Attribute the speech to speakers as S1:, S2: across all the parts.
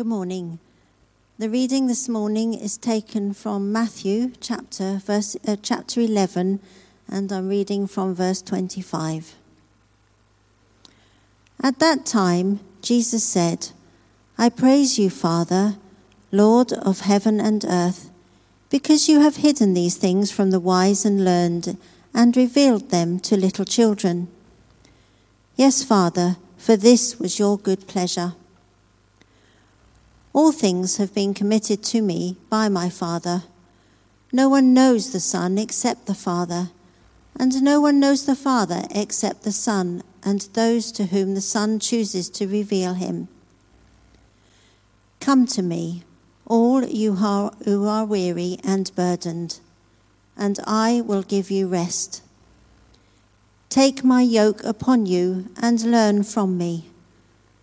S1: Good morning. The reading this morning is taken from Matthew chapter verse uh, chapter 11 and I'm reading from verse 25. At that time Jesus said, I praise you, Father, Lord of heaven and earth, because you have hidden these things from the wise and learned and revealed them to little children. Yes, Father, for this was your good pleasure. All things have been committed to me by my Father. No one knows the Son except the Father, and no one knows the Father except the Son and those to whom the Son chooses to reveal him. Come to me, all you who are weary and burdened, and I will give you rest. Take my yoke upon you and learn from me,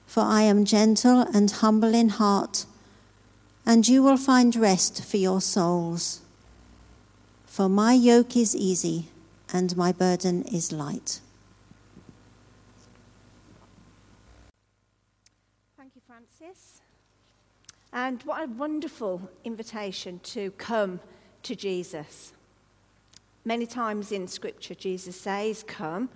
S1: for I am gentle and humble in heart, and you will find rest for your souls. For my yoke is easy and my burden is light.
S2: Thank you, Francis. And what a wonderful invitation to come to Jesus. Many times in Scripture, Jesus says, Come,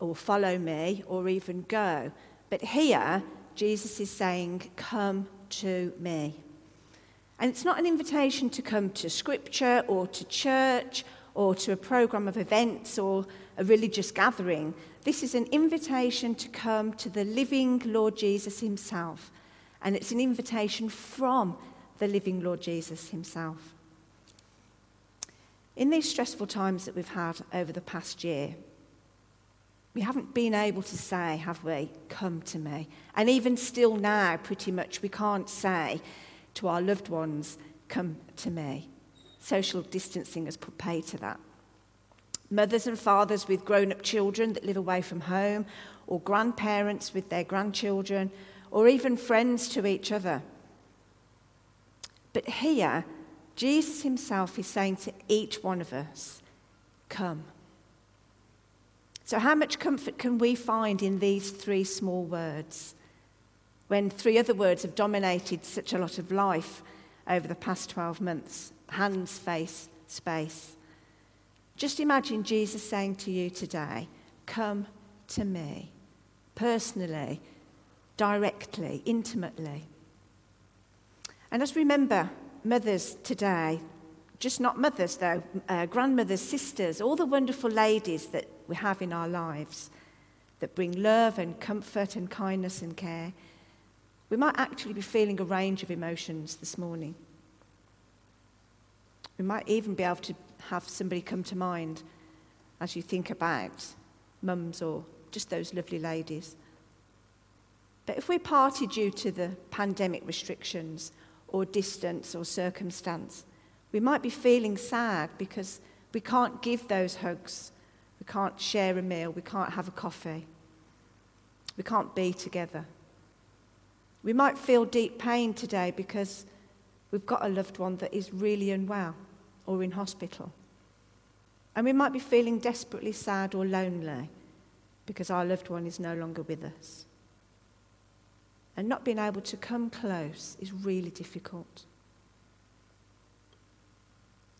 S2: or follow me, or even go. But here, Jesus is saying, Come to me. And it's not an invitation to come to Scripture or to church or to a program of events or a religious gathering. This is an invitation to come to the living Lord Jesus Himself. And it's an invitation from the living Lord Jesus Himself. In these stressful times that we've had over the past year, we haven't been able to say, have we, come to me? And even still now, pretty much, we can't say to our loved ones, come to me. Social distancing has put pay to that. Mothers and fathers with grown up children that live away from home, or grandparents with their grandchildren, or even friends to each other. But here, Jesus himself is saying to each one of us, Come. So, how much comfort can we find in these three small words when three other words have dominated such a lot of life over the past 12 months? Hands, face, space. Just imagine Jesus saying to you today, Come to me, personally, directly, intimately. And let's remember mothers today, just not mothers though, uh, grandmothers, sisters, all the wonderful ladies that we have in our lives that bring love and comfort and kindness and care. We might actually be feeling a range of emotions this morning. We might even be able to have somebody come to mind as you think about mums or just those lovely ladies. But if we're parted due to the pandemic restrictions, or distance or circumstance. We might be feeling sad because we can't give those hugs. We can't share a meal. We can't have a coffee. We can't be together. We might feel deep pain today because we've got a loved one that is really unwell or in hospital. And we might be feeling desperately sad or lonely because our loved one is no longer with us and not being able to come close is really difficult.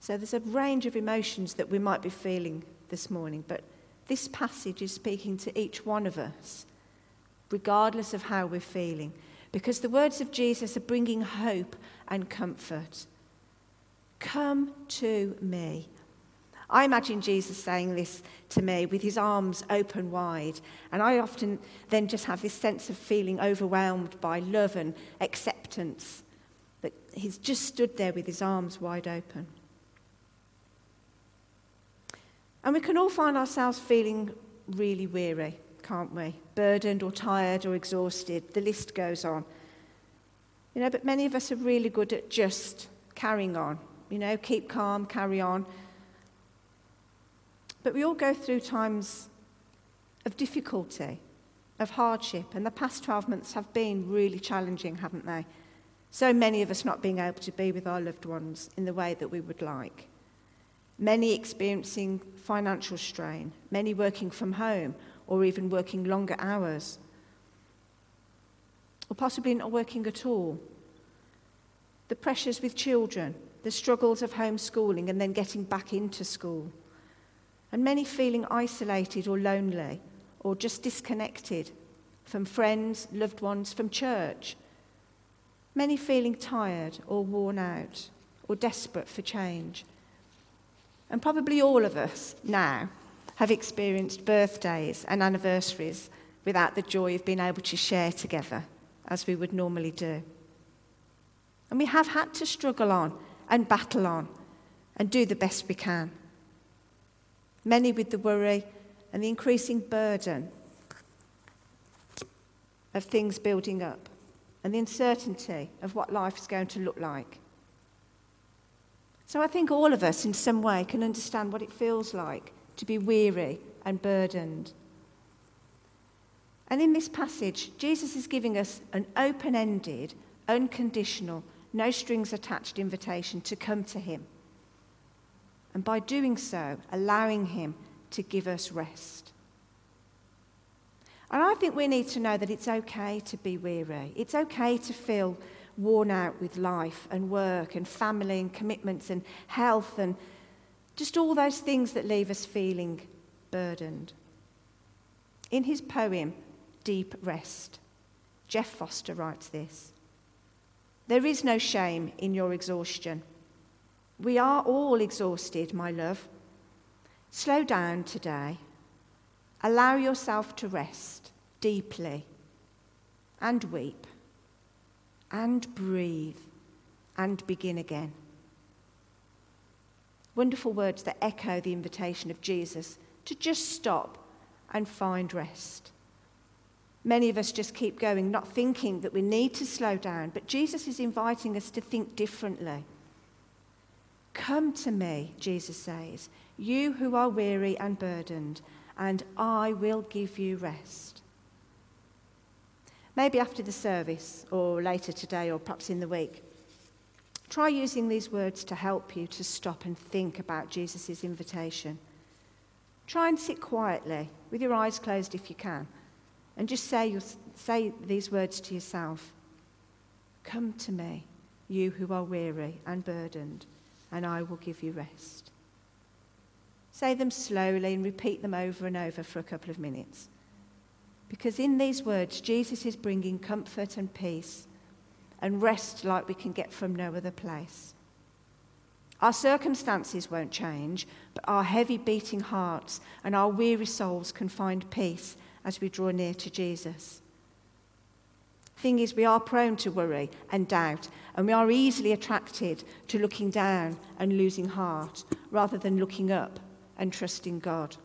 S2: So there's a range of emotions that we might be feeling this morning, but this passage is speaking to each one of us, regardless of how we're feeling, because the words of Jesus are bringing hope and comfort. Come to me. I imagine Jesus saying this to me with his arms open wide. And I often then just have this sense of feeling overwhelmed by love and acceptance that he's just stood there with his arms wide open. And we can all find ourselves feeling really weary, can't we? Burdened or tired or exhausted. The list goes on. You know, but many of us are really good at just carrying on. You know, keep calm, carry on. But we all go through times of difficulty, of hardship, and the past 12 months have been really challenging, haven't they? So many of us not being able to be with our loved ones in the way that we would like. Many experiencing financial strain, many working from home or even working longer hours, or possibly not working at all the pressures with children, the struggles of homeschooling and then getting back into school, and many feeling isolated or lonely or just disconnected from friends, loved ones, from church. Many feeling tired or worn out or desperate for change. And probably all of us now have experienced birthdays and anniversaries without the joy of being able to share together as we would normally do. And we have had to struggle on and battle on and do the best we can. Many with the worry and the increasing burden of things building up and the uncertainty of what life is going to look like. So I think all of us, in some way, can understand what it feels like to be weary and burdened. And in this passage, Jesus is giving us an open ended, unconditional, no strings attached invitation to come to Him. And by doing so, allowing Him to give us rest. And I think we need to know that it's okay to be weary. It's okay to feel worn out with life and work and family and commitments and health and just all those things that leave us feeling burdened. In his poem, Deep Rest, Jeff Foster writes this There is no shame in your exhaustion. We are all exhausted, my love. Slow down today. Allow yourself to rest deeply and weep and breathe and begin again. Wonderful words that echo the invitation of Jesus to just stop and find rest. Many of us just keep going, not thinking that we need to slow down, but Jesus is inviting us to think differently. Come to me, Jesus says, you who are weary and burdened, and I will give you rest. Maybe after the service, or later today, or perhaps in the week, try using these words to help you to stop and think about Jesus' invitation. Try and sit quietly, with your eyes closed if you can, and just say, your, say these words to yourself Come to me, you who are weary and burdened, and I will give you rest. Say them slowly and repeat them over and over for a couple of minutes. Because in these words, Jesus is bringing comfort and peace and rest like we can get from no other place. Our circumstances won't change, but our heavy beating hearts and our weary souls can find peace as we draw near to Jesus. Thing is, we are prone to worry and doubt, and we are easily attracted to looking down and losing heart rather than looking up and trusting God.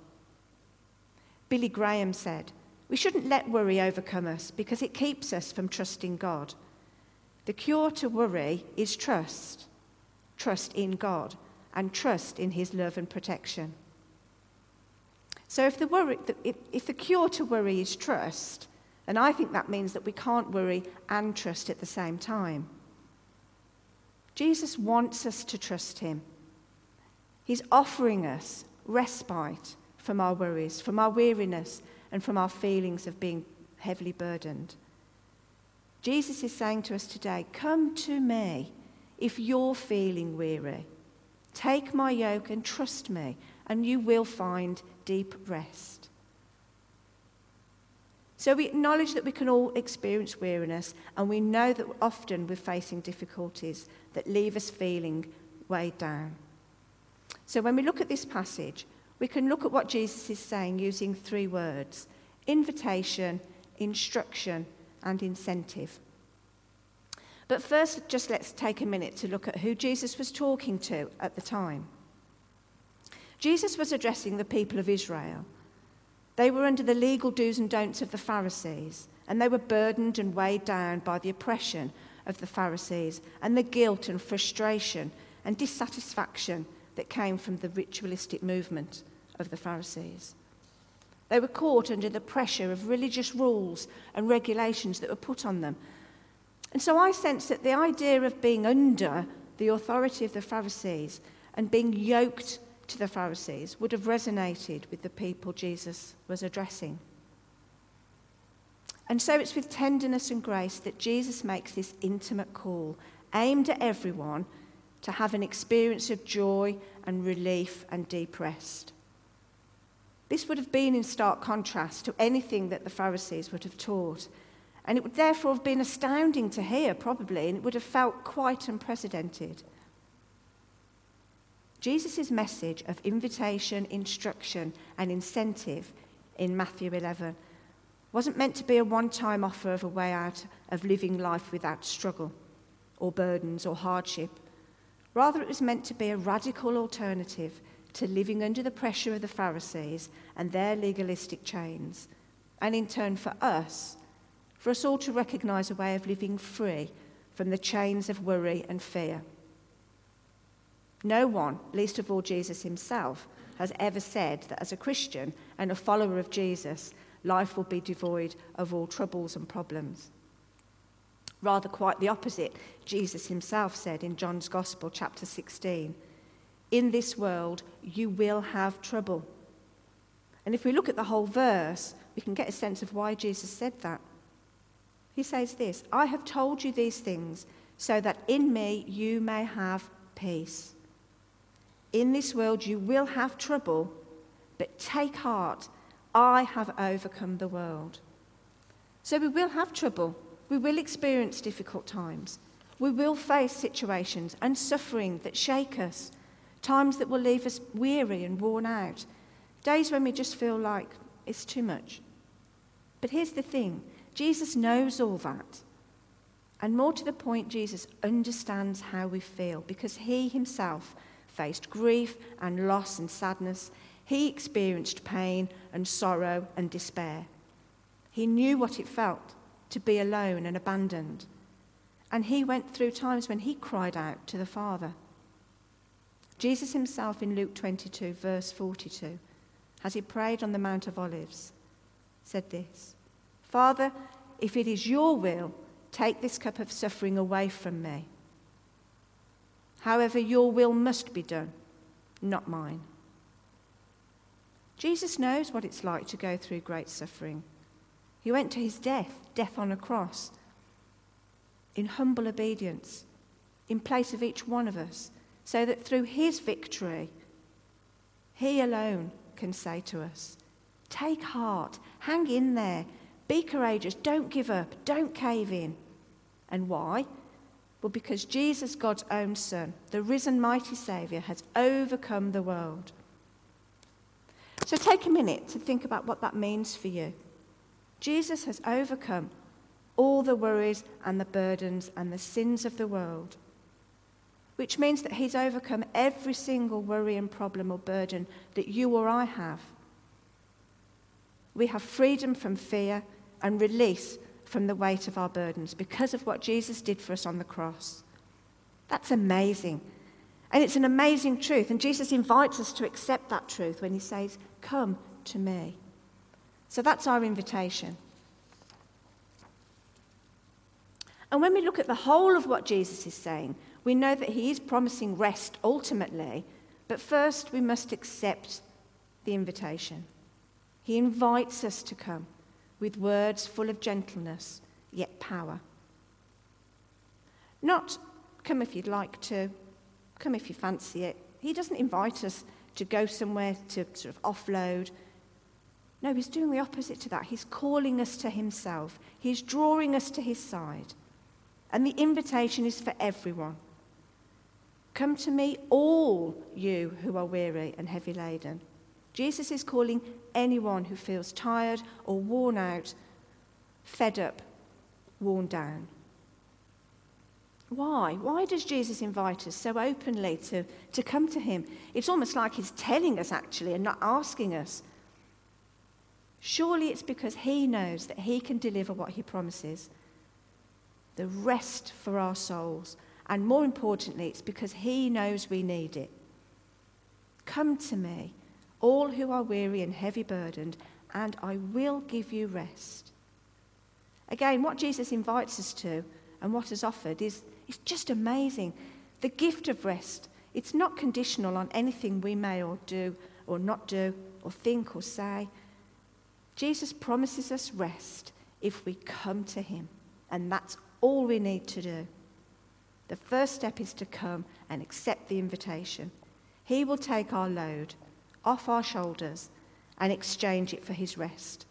S2: Billy Graham said, We shouldn't let worry overcome us because it keeps us from trusting God. The cure to worry is trust trust in God and trust in His love and protection. So, if the, worry, if, the cure to worry is trust, and I think that means that we can't worry and trust at the same time. Jesus wants us to trust Him. He's offering us respite from our worries, from our weariness, and from our feelings of being heavily burdened. Jesus is saying to us today, Come to me if you're feeling weary. Take my yoke and trust me, and you will find deep rest. So we acknowledge that we can all experience weariness, and we know that often we're facing difficulties that leave us feeling weighed down. So when we look at this passage, we can look at what Jesus is saying using three words invitation, instruction, and incentive. But first, just let's take a minute to look at who Jesus was talking to at the time. Jesus was addressing the people of Israel. They were under the legal do's and don'ts of the Pharisees, and they were burdened and weighed down by the oppression of the Pharisees and the guilt and frustration and dissatisfaction that came from the ritualistic movement of the Pharisees. They were caught under the pressure of religious rules and regulations that were put on them. And so I sense that the idea of being under the authority of the Pharisees and being yoked to the Pharisees would have resonated with the people Jesus was addressing. And so it's with tenderness and grace that Jesus makes this intimate call aimed at everyone to have an experience of joy and relief and deep rest. This would have been in stark contrast to anything that the Pharisees would have taught. And it would therefore have been astounding to hear, probably, and it would have felt quite unprecedented. Jesus' message of invitation, instruction, and incentive in Matthew 11 wasn't meant to be a one time offer of a way out of living life without struggle or burdens or hardship. Rather, it was meant to be a radical alternative to living under the pressure of the Pharisees and their legalistic chains, and in turn for us, for us all to recognize a way of living free from the chains of worry and fear. No one, least of all Jesus himself, has ever said that as a Christian and a follower of Jesus, life will be devoid of all troubles and problems. Rather, quite the opposite. Jesus himself said in John's Gospel, chapter 16, In this world you will have trouble. And if we look at the whole verse, we can get a sense of why Jesus said that. He says this I have told you these things so that in me you may have peace. In this world you will have trouble, but take heart, I have overcome the world. So we will have trouble. We will experience difficult times. We will face situations and suffering that shake us, times that will leave us weary and worn out, days when we just feel like it's too much. But here's the thing Jesus knows all that. And more to the point, Jesus understands how we feel because he himself faced grief and loss and sadness. He experienced pain and sorrow and despair. He knew what it felt to be alone and abandoned. And he went through times when he cried out to the Father. Jesus himself in Luke 22, verse 42, as he prayed on the Mount of Olives, said this Father, if it is your will, take this cup of suffering away from me. However, your will must be done, not mine. Jesus knows what it's like to go through great suffering. He went to his death, death on a cross, in humble obedience, in place of each one of us, so that through his victory, he alone can say to us, Take heart, hang in there, be courageous, don't give up, don't cave in. And why? Well, because Jesus, God's own Son, the risen mighty Saviour, has overcome the world. So take a minute to think about what that means for you. Jesus has overcome all the worries and the burdens and the sins of the world, which means that he's overcome every single worry and problem or burden that you or I have. We have freedom from fear and release from the weight of our burdens because of what Jesus did for us on the cross. That's amazing. And it's an amazing truth. And Jesus invites us to accept that truth when he says, Come to me. So that's our invitation. And when we look at the whole of what Jesus is saying, we know that he is promising rest ultimately, but first we must accept the invitation. He invites us to come with words full of gentleness, yet power. Not come if you'd like to, come if you fancy it. He doesn't invite us to go somewhere to sort of offload. No, he's doing the opposite to that. He's calling us to himself, he's drawing us to his side. And the invitation is for everyone. Come to me, all you who are weary and heavy laden. Jesus is calling anyone who feels tired or worn out, fed up, worn down. Why? Why does Jesus invite us so openly to, to come to him? It's almost like he's telling us, actually, and not asking us. Surely it's because he knows that he can deliver what he promises the rest for our souls. And more importantly, it's because he knows we need it. Come to me all who are weary and heavy burdened, and I will give you rest. Again, what Jesus invites us to and what is offered is, is just amazing. The gift of rest, it's not conditional on anything we may or do or not do or think or say. Jesus promises us rest if we come to him, and that's all we need to do. The first step is to come and accept the invitation. He will take our load off our shoulders and exchange it for his rest.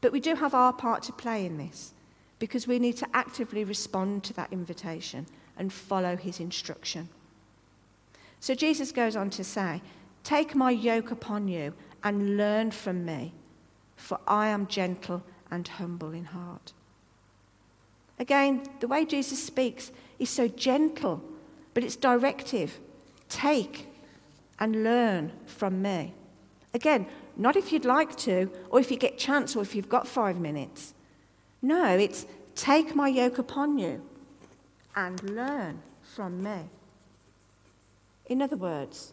S2: But we do have our part to play in this because we need to actively respond to that invitation and follow his instruction. So Jesus goes on to say, Take my yoke upon you and learn from me, for I am gentle and humble in heart. Again, the way Jesus speaks is so gentle, but it's directive. Take and learn from me. Again, not if you'd like to, or if you get chance, or if you've got five minutes. No, it's take my yoke upon you and learn from me. In other words,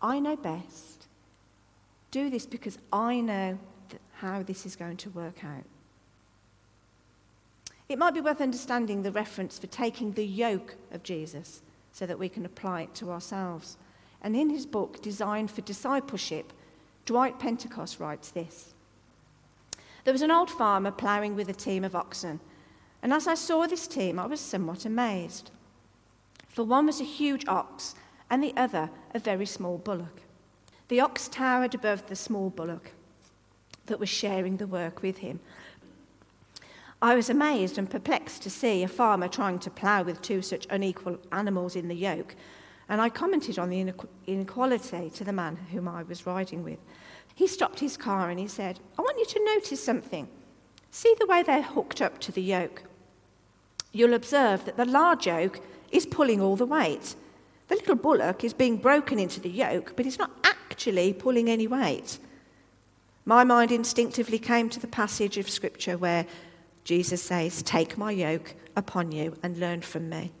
S2: I know best. Do this because I know how this is going to work out. It might be worth understanding the reference for taking the yoke of Jesus so that we can apply it to ourselves. And in his book, Design for Discipleship, Dwight Pentecost writes this There was an old farmer ploughing with a team of oxen, and as I saw this team, I was somewhat amazed. For one was a huge ox, and the other a very small bullock. The ox towered above the small bullock that was sharing the work with him. I was amazed and perplexed to see a farmer trying to plough with two such unequal animals in the yoke, and I commented on the inequality to the man whom I was riding with. He stopped his car and he said, I want you to notice something. See the way they're hooked up to the yoke. You'll observe that the large yoke is pulling all the weight. The little bullock is being broken into the yoke, but it's not actually pulling any weight. My mind instinctively came to the passage of Scripture where Jesus says, Take my yoke upon you and learn from me.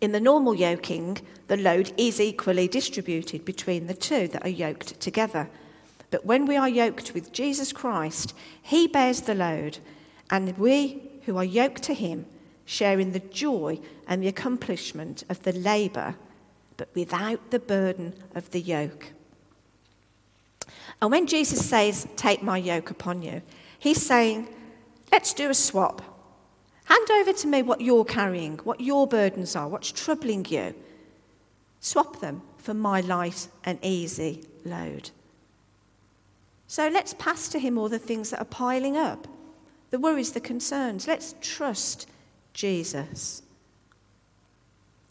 S2: In the normal yoking, the load is equally distributed between the two that are yoked together. But when we are yoked with Jesus Christ, He bears the load, and we who are yoked to Him share in the joy and the accomplishment of the labour, but without the burden of the yoke. And when Jesus says, Take my yoke upon you, He's saying, Let's do a swap. Hand over to me what you're carrying, what your burdens are, what's troubling you. Swap them for my light and easy load. So let's pass to him all the things that are piling up the worries, the concerns. Let's trust Jesus.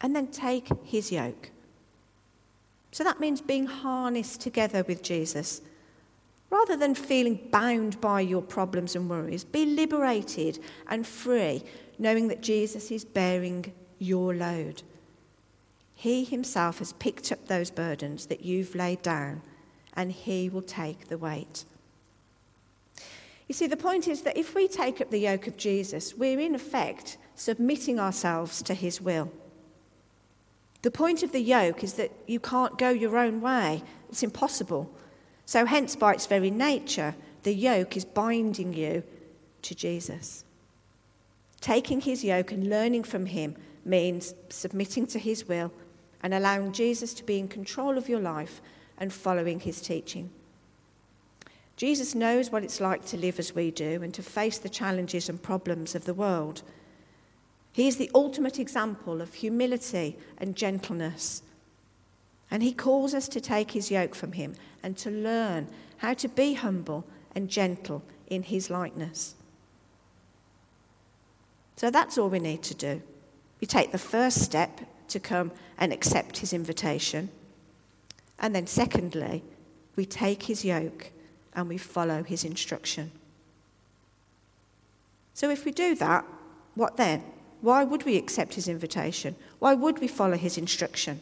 S2: And then take his yoke. So that means being harnessed together with Jesus Rather than feeling bound by your problems and worries, be liberated and free, knowing that Jesus is bearing your load. He himself has picked up those burdens that you've laid down, and he will take the weight. You see, the point is that if we take up the yoke of Jesus, we're in effect submitting ourselves to his will. The point of the yoke is that you can't go your own way, it's impossible. So, hence, by its very nature, the yoke is binding you to Jesus. Taking his yoke and learning from him means submitting to his will and allowing Jesus to be in control of your life and following his teaching. Jesus knows what it's like to live as we do and to face the challenges and problems of the world. He is the ultimate example of humility and gentleness and he calls us to take his yoke from him and to learn how to be humble and gentle in his likeness. So that's all we need to do. We take the first step to come and accept his invitation. And then, secondly, we take his yoke and we follow his instruction. So, if we do that, what then? Why would we accept his invitation? Why would we follow his instruction?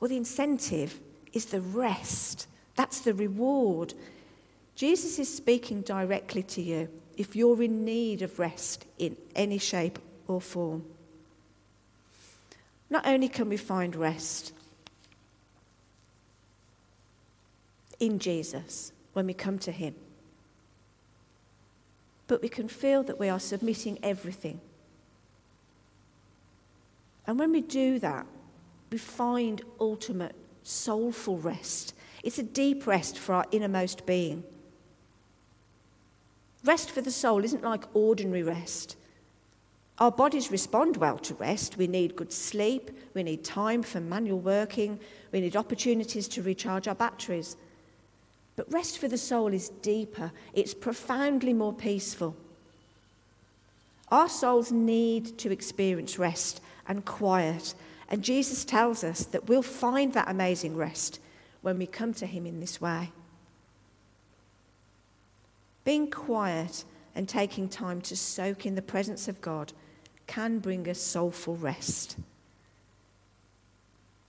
S2: Well, the incentive is the rest. That's the reward. Jesus is speaking directly to you if you're in need of rest in any shape or form. Not only can we find rest in Jesus when we come to Him, but we can feel that we are submitting everything. And when we do that, we find ultimate soulful rest. It's a deep rest for our innermost being. Rest for the soul isn't like ordinary rest. Our bodies respond well to rest. We need good sleep, we need time for manual working, we need opportunities to recharge our batteries. But rest for the soul is deeper, it's profoundly more peaceful. Our souls need to experience rest and quiet, and Jesus tells us that we'll find that amazing rest when we come to Him in this way. Being quiet and taking time to soak in the presence of God can bring us soulful rest.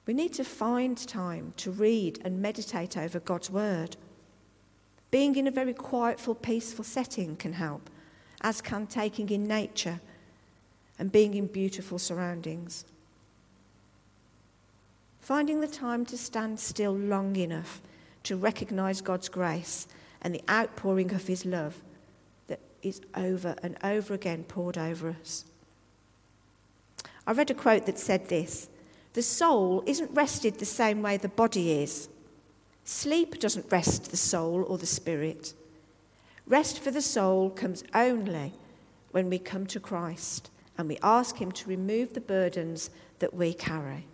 S2: We need to find time to read and meditate over God's Word. Being in a very quietful, peaceful setting can help, as can taking in nature and being in beautiful surroundings. Finding the time to stand still long enough to recognize God's grace and the outpouring of His love that is over and over again poured over us. I read a quote that said this The soul isn't rested the same way the body is. Sleep doesn't rest the soul or the spirit. Rest for the soul comes only when we come to Christ and we ask Him to remove the burdens that we carry.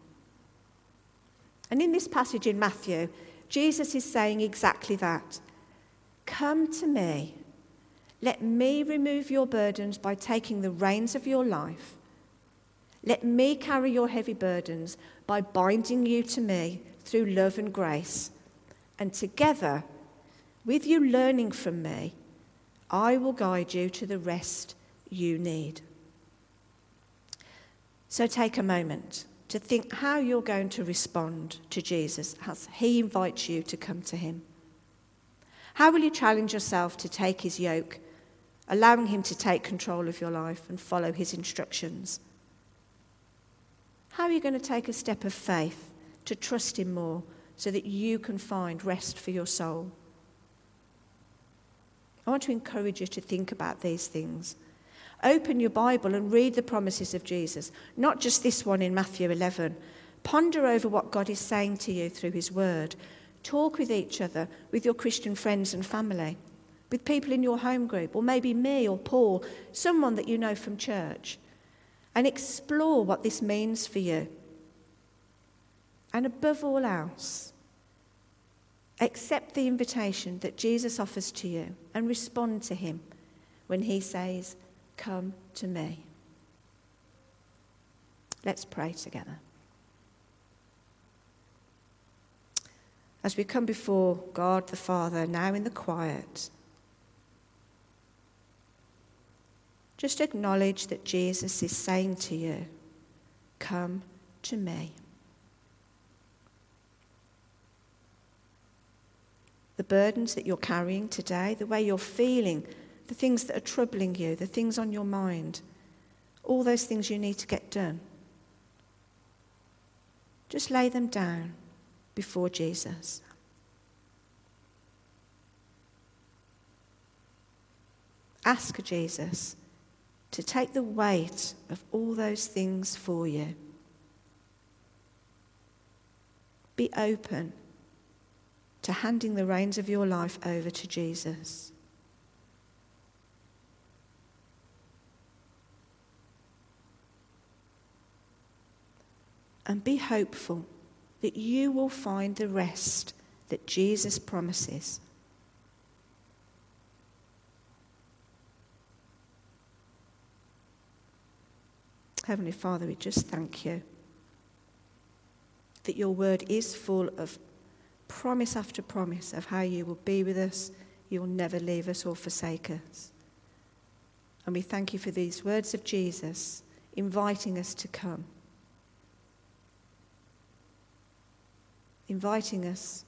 S2: And in this passage in Matthew, Jesus is saying exactly that. Come to me. Let me remove your burdens by taking the reins of your life. Let me carry your heavy burdens by binding you to me through love and grace. And together, with you learning from me, I will guide you to the rest you need. So take a moment to think how you're going to respond to Jesus as he invites you to come to him. How will you challenge yourself to take his yoke, allowing him to take control of your life and follow his instructions? How are you going to take a step of faith to trust him more so that you can find rest for your soul? I want to encourage you to think about these things. Open your Bible and read the promises of Jesus, not just this one in Matthew 11. Ponder over what God is saying to you through his word. Talk with each other, with your Christian friends and family, with people in your home group, or maybe me or Paul, someone that you know from church, and explore what this means for you. And above all else, accept the invitation that Jesus offers to you and respond to him when he says, Come to me. Let's pray together. As we come before God the Father, now in the quiet, just acknowledge that Jesus is saying to you, Come to me. The burdens that you're carrying today, the way you're feeling the things that are troubling you, the things on your mind, all those things you need to get done. Just lay them down before Jesus. Ask Jesus to take the weight of all those things for you. Be open to handing the reins of your life over to Jesus. And be hopeful that you will find the rest that Jesus promises. Heavenly Father, we just thank you that your word is full of promise after promise of how you will be with us, you will never leave us or forsake us. And we thank you for these words of Jesus inviting us to come. Inviting us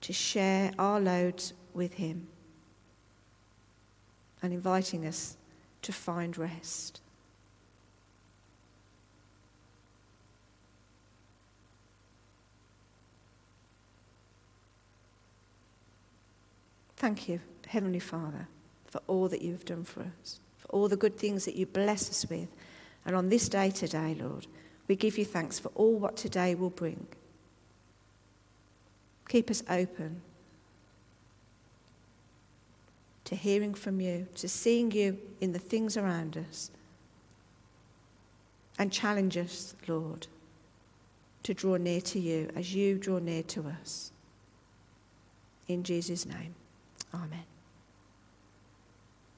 S2: to share our loads with Him and inviting us to find rest. Thank you, Heavenly Father, for all that you have done for us, for all the good things that you bless us with. And on this day today, Lord, we give you thanks for all what today will bring. Keep us open to hearing from you, to seeing you in the things around us, and challenge us, Lord, to draw near to you as you draw near to us. In Jesus' name, amen.